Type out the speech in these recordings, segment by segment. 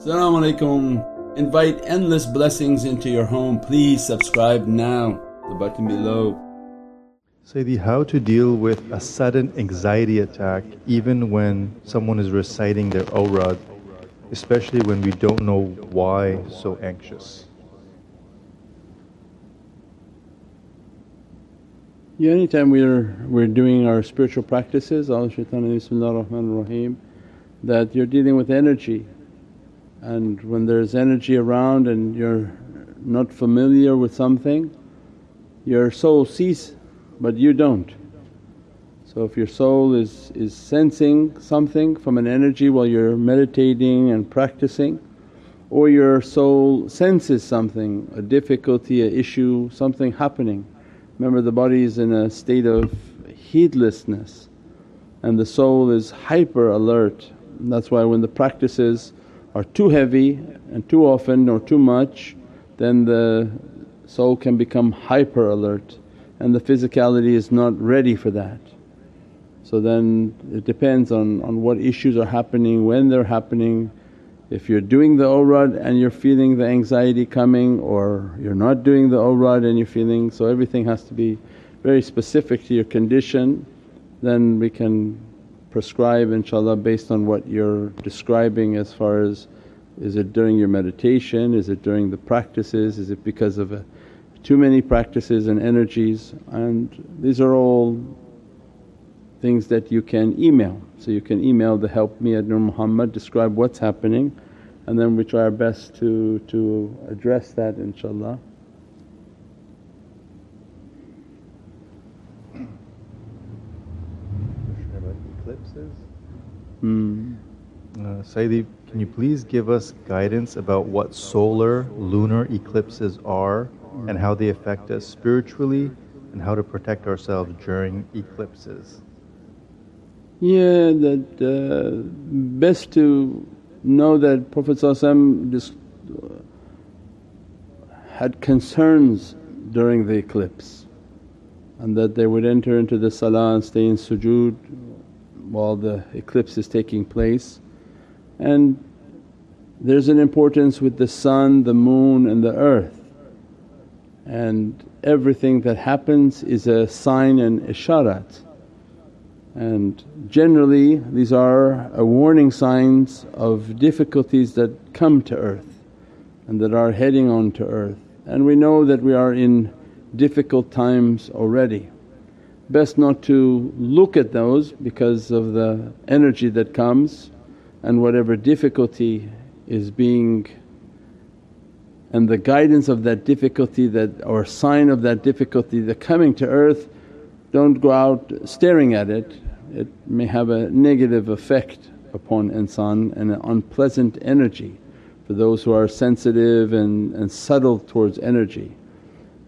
Assalamu alaikum. Invite endless blessings into your home. Please subscribe now, the button below. Sayyidi, how to deal with a sudden anxiety attack even when someone is reciting their awrad, especially when we don't know why so anxious? Yeah, anytime we're, we're doing our spiritual practices, Allah Shaitan Bismillah Rahman Rahim, that you're dealing with energy and when there's energy around and you're not familiar with something, your soul sees but you don't. So if your soul is, is sensing something from an energy while you're meditating and practicing or your soul senses something, a difficulty, a issue, something happening. Remember the body is in a state of heedlessness and the soul is hyper alert. And that's why when the practices are too heavy and too often or too much then the soul can become hyper alert and the physicality is not ready for that. So then it depends on, on what issues are happening, when they're happening. If you're doing the awrad and you're feeling the anxiety coming or you're not doing the awrad and you're feeling… so everything has to be very specific to your condition then we can prescribe inshaAllah based on what you're describing as far as is it during your meditation, is it during the practices, is it because of a, too many practices and energies and these are all things that you can email. So you can email the help me at Nur Muhammad, describe what's happening and then we try our best to, to address that inshaAllah. eclipses? Hmm. Uh, can you please give us guidance about what solar, lunar eclipses are and how they affect us spiritually and how to protect ourselves during eclipses? Yeah, that uh, best to know that Prophet just had concerns during the eclipse and that they would enter into the salah and stay in sujood while the eclipse is taking place. And there's an importance with the sun, the moon and the earth and everything that happens is a sign and isharat. And generally these are a warning signs of difficulties that come to earth and that are heading on to earth. And we know that we are in difficult times already. Best not to look at those because of the energy that comes and whatever difficulty is being and the guidance of that difficulty that or sign of that difficulty the coming to earth don't go out staring at it it may have a negative effect upon insan and an unpleasant energy for those who are sensitive and, and subtle towards energy.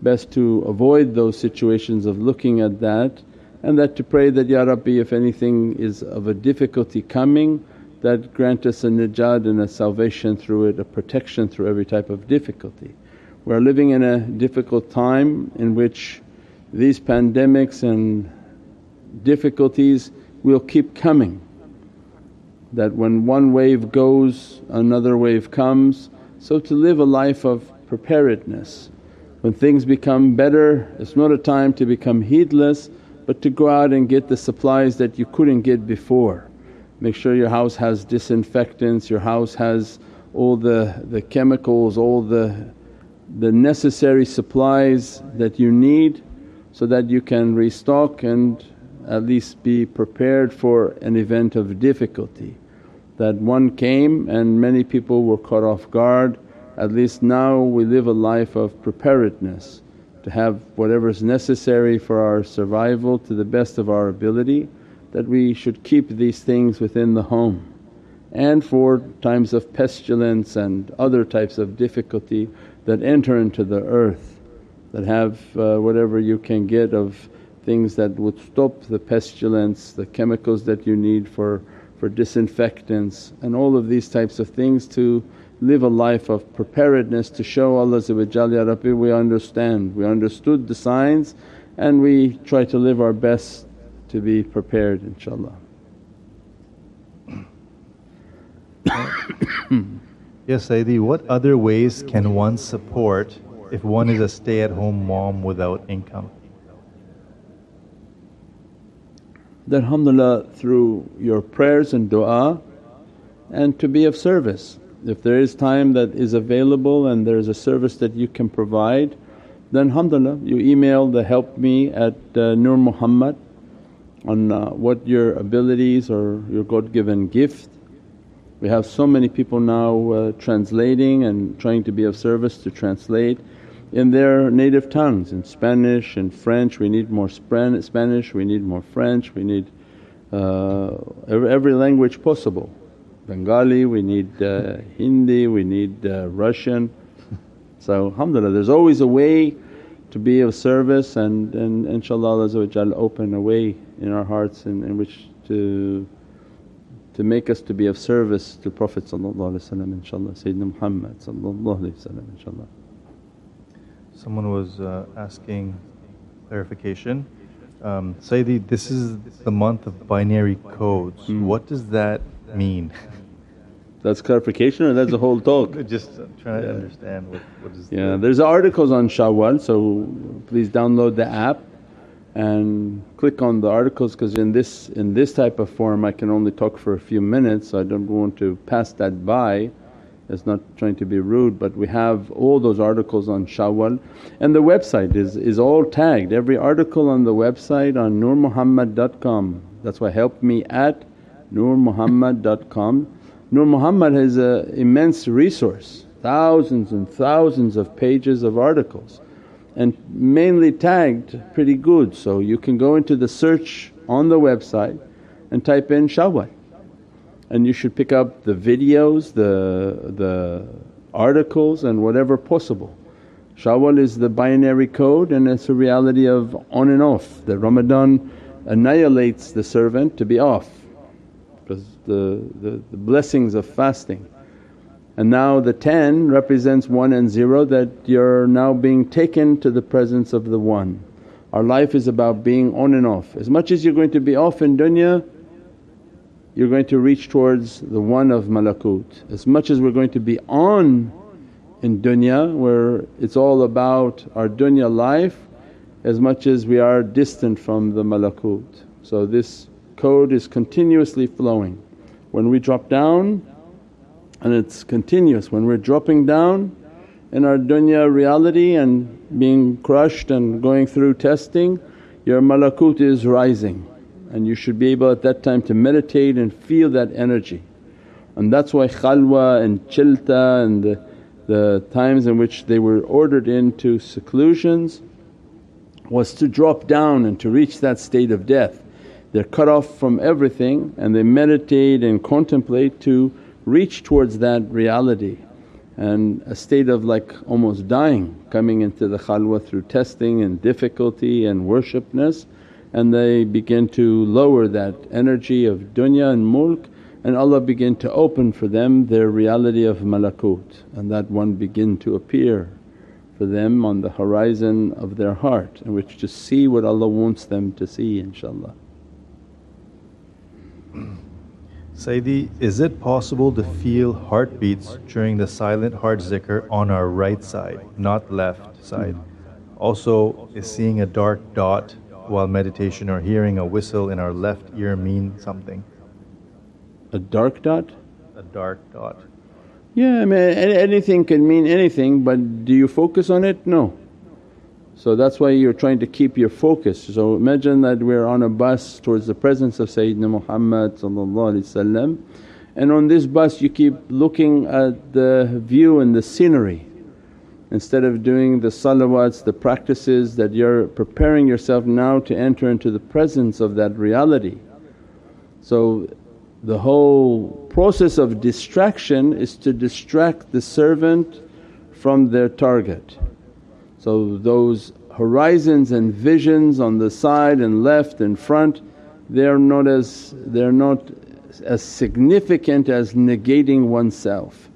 Best to avoid those situations of looking at that and that to pray that, Ya Rabbi if anything is of a difficulty coming that grant us a najat and a salvation through it, a protection through every type of difficulty. We are living in a difficult time in which these pandemics and difficulties will keep coming. That when one wave goes another wave comes, so to live a life of preparedness. When things become better it's not a time to become heedless but to go out and get the supplies that you couldn't get before. Make sure your house has disinfectants, your house has all the, the chemicals, all the, the necessary supplies that you need so that you can restock and at least be prepared for an event of difficulty. That one came and many people were caught off guard, at least now we live a life of preparedness to have whatever is necessary for our survival to the best of our ability that we should keep these things within the home. And for times of pestilence and other types of difficulty that enter into the earth, that have uh, whatever you can get of things that would stop the pestilence, the chemicals that you need for, for disinfectants and all of these types of things to live a life of preparedness to show Allah Ya Rabbi we understand, we understood the signs and we try to live our best to be prepared inshaAllah. Yes, Saidi, what other ways can one support if one is a stay at home mom without income? Then, alhamdulillah, through your prayers and dua, and to be of service. If there is time that is available and there is a service that you can provide, then alhamdulillah you email the help me at uh, Nur Muhammad on uh, what your abilities or your God given gift. We have so many people now uh, translating and trying to be of service to translate in their native tongues in Spanish and French. We need more Spanish, we need more French, we need uh, every, every, language possible. Bengali, we need uh, Hindi, we need uh, Russian. So alhamdulillah there's always a way to be of service and, and inshaAllah open a way in our hearts in, in which to to make us to be of service to Prophet inshaAllah Sayyidina Muhammad inshaAllah. Someone was uh, asking clarification. Um, Sayyidi, this is the month of binary codes. Mm. What does that mean? That's clarification or that's a whole talk? Just uh, trying yeah. to understand what, what is Yeah, the there's articles on Shawwal so please download the app and click on the articles because in this in this type of form I can only talk for a few minutes so I don't want to pass that by. It's not trying to be rude but we have all those articles on Shawwal and the website is, is all tagged. Every article on the website on nurmuhammad.com that's why help me at nurmuhammad.com Nur Muhammad has an immense resource, thousands and thousands of pages of articles and mainly tagged pretty good. So you can go into the search on the website and type in Shawwal and you should pick up the videos, the, the articles and whatever possible. Shawwal is the binary code and it's a reality of on and off that Ramadan annihilates the servant to be off the, the, the blessings of fasting. And now the 10 represents 1 and 0 that you're now being taken to the presence of the One. Our life is about being on and off. As much as you're going to be off in dunya, you're going to reach towards the One of malakut. As much as we're going to be on in dunya where it's all about our dunya life, as much as we are distant from the malakut. So this code is continuously flowing. When we drop down and it's continuous, when we're dropping down in our dunya reality and being crushed and going through testing, your malakut is rising and you should be able at that time to meditate and feel that energy. And that's why khalwa and chilla and the, the times in which they were ordered into seclusions was to drop down and to reach that state of death they're cut off from everything and they meditate and contemplate to reach towards that reality. And a state of like almost dying coming into the khalwa through testing and difficulty and worshipness. And they begin to lower that energy of dunya and mulk and Allah begin to open for them their reality of malakut. And that one begin to appear for them on the horizon of their heart in which to see what Allah wants them to see inshaAllah. Saidi, is it possible to feel heartbeats during the silent heart zikr on our right side, not left side? Also, is seeing a dark dot while meditation or hearing a whistle in our left ear mean something? A dark dot? A dark dot. Yeah, I mean anything can mean anything but do you focus on it? No. So that's why you're trying to keep your focus. So imagine that we're on a bus towards the presence of Sayyidina Muhammad and on this bus you keep looking at the view and the scenery instead of doing the salawats, the practices that you're preparing yourself now to enter into the presence of that reality. So the whole process of distraction is to distract the servant from their target. So those horizons and visions on the side and left and front they're not as they're not as significant as negating oneself.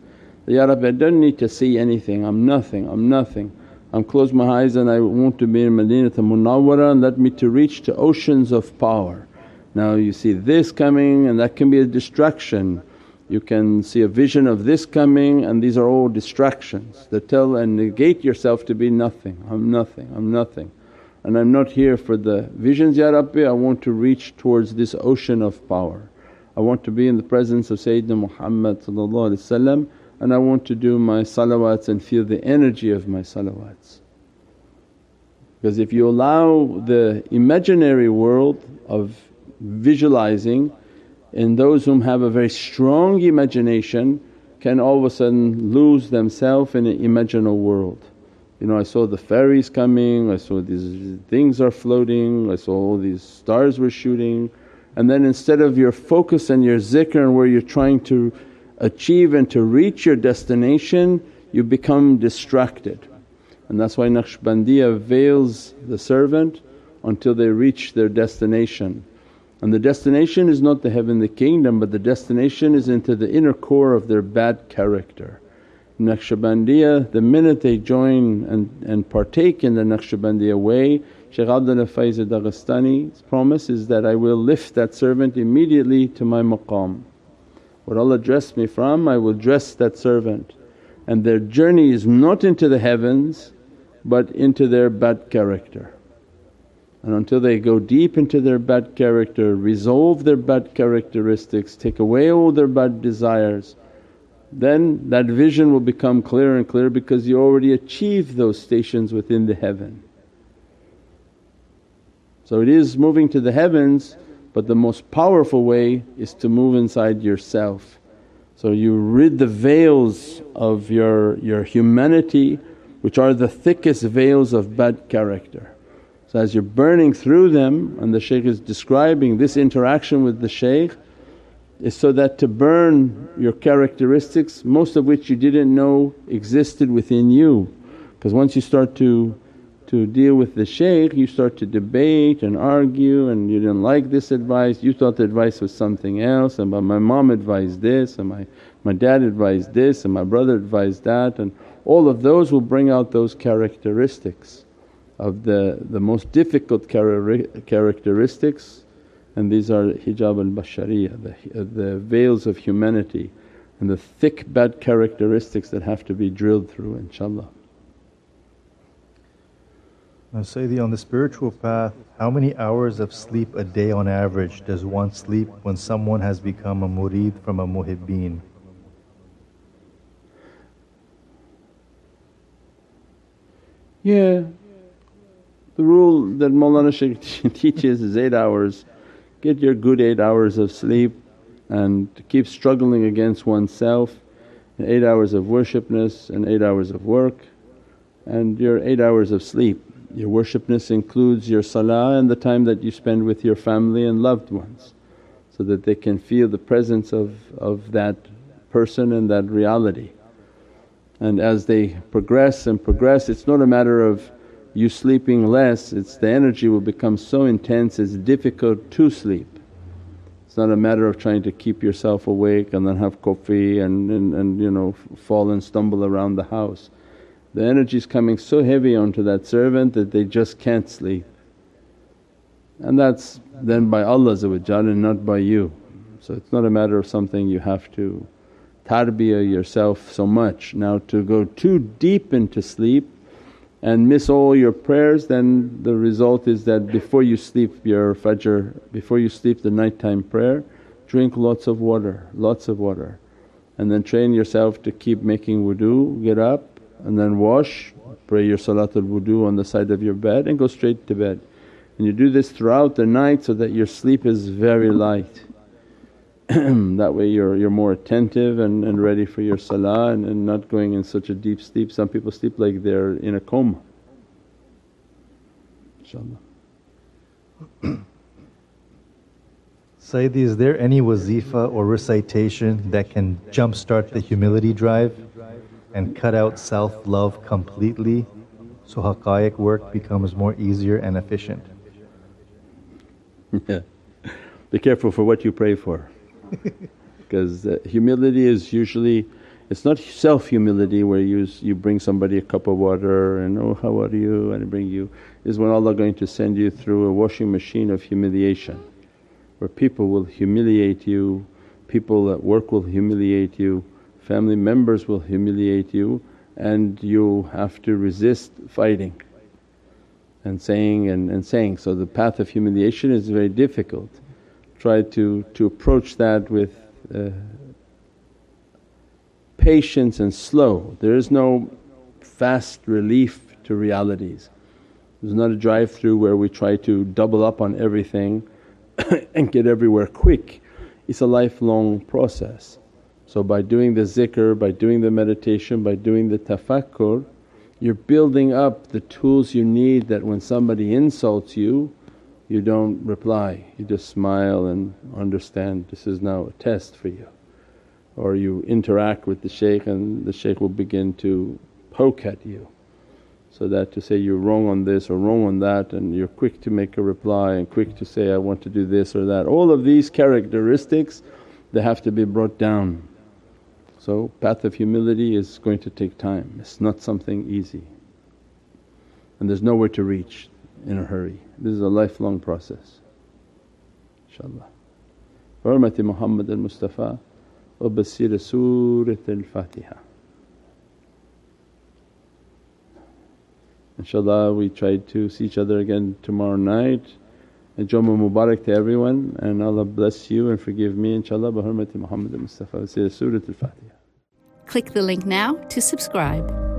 Ya Rabbi I don't need to see anything, I'm nothing, I'm nothing. I'm close my eyes and I want to be in Madinah Munawwara and let me to reach to oceans of power. Now you see this coming and that can be a distraction you can see a vision of this coming and these are all distractions that tell and negate yourself to be nothing, I'm nothing, I'm nothing. And I'm not here for the visions, Ya Rabbi, I want to reach towards this ocean of power. I want to be in the presence of Sayyidina Muhammad and I want to do my salawats and feel the energy of my salawats. Because if you allow the imaginary world of visualizing and those whom have a very strong imagination can all of a sudden lose themselves in an imaginal world. You know, I saw the fairies coming, I saw these things are floating, I saw all these stars were shooting and then instead of your focus and your zikr and where you're trying to achieve and to reach your destination you become distracted. And that's why Naqshbandiya veils the servant until they reach their destination. And the destination is not the heavenly kingdom but the destination is into the inner core of their bad character. Naqshbandiya the minute they join and, and partake in the Naqshbandiya way Shaykh Abdullah Faiz Daghestani's promise is that I will lift that servant immediately to my maqam. What Allah dressed me from I will dress that servant and their journey is not into the heavens but into their bad character. And until they go deep into their bad character, resolve their bad characteristics, take away all their bad desires, then that vision will become clearer and clearer because you already achieved those stations within the heaven. So it is moving to the heavens but the most powerful way is to move inside yourself. So you rid the veils of your, your humanity which are the thickest veils of bad character. So as you're burning through them and the shaykh is describing this interaction with the shaykh is so that to burn your characteristics most of which you didn't know existed within you. Because once you start to to deal with the shaykh you start to debate and argue and you didn't like this advice, you thought the advice was something else and but my mom advised this and my, my dad advised this and my brother advised that and all of those will bring out those characteristics of the, the most difficult characteristics and these are hijab al-bashariyah, the, the veils of humanity and the thick bad characteristics that have to be drilled through inshaAllah. Now Sayyidi, on the spiritual path, how many hours of sleep a day on average does one sleep when someone has become a murid from a muhibbeen? Yeah, the rule that Mawlana Shaykh teaches is 8 hours. Get your good 8 hours of sleep and keep struggling against oneself, 8 hours of worshipness and 8 hours of work and your 8 hours of sleep. Your worshipness includes your salah and the time that you spend with your family and loved ones so that they can feel the presence of, of that person and that reality. And as they progress and progress it's not a matter of you sleeping less, it's the energy will become so intense it's difficult to sleep. It's not a matter of trying to keep yourself awake and then have coffee and, and, and you know fall and stumble around the house the energy is coming so heavy onto that servant that they just can't sleep. And that's then by Allah and not by you. So it's not a matter of something you have to tarbiyah yourself so much. Now to go too deep into sleep and miss all your prayers then the result is that before you sleep your fajr, before you sleep the nighttime prayer drink lots of water, lots of water and then train yourself to keep making wudu, get up and then wash, pray your salatul wudu on the side of your bed and go straight to bed. And you do this throughout the night so that your sleep is very light. that way you're, you're more attentive and, and ready for your salah and, and not going in such a deep sleep. Some people sleep like they're in a coma. InshaAllah. Sayyidi, is there any wazifa or recitation that can jumpstart the humility drive? and cut out self love completely so haqaiq work becomes more easier and efficient. Yeah. Be careful for what you pray for because uh, humility is usually it's not self humility where you, you bring somebody a cup of water and, oh how are you and I bring you is when Allah going to send you through a washing machine of humiliation where people will humiliate you people at work will humiliate you, family members will humiliate you and you have to resist fighting and saying and, and saying. So the path of humiliation is very difficult. Try to, to approach that with uh, patience and slow. There is no fast relief to realities. There's not a drive through where we try to double up on everything and get everywhere quick. It's a lifelong process. So by doing the zikr, by doing the meditation, by doing the tafakkur, you're building up the tools you need that when somebody insults you, you don't reply, you just smile and understand this is now a test for you. Or you interact with the shaykh and the shaykh will begin to poke at you. So that to say you're wrong on this or wrong on that and you're quick to make a reply and quick to say, I want to do this or that. All of these characteristics they have to be brought down so path of humility is going to take time, it's not something easy and there's nowhere to reach in a hurry. This is a lifelong process inshaAllah. Hurmati Muhammad al Mustafa wa basira Surat al Fatiha. InshaAllah we try to see each other again tomorrow night. And Jummah Mubarak to everyone and Allah bless you and forgive me inshaAllah bi hurmati Muhammad al Mustafa wa Surat al Fatiha. Click the link now to subscribe.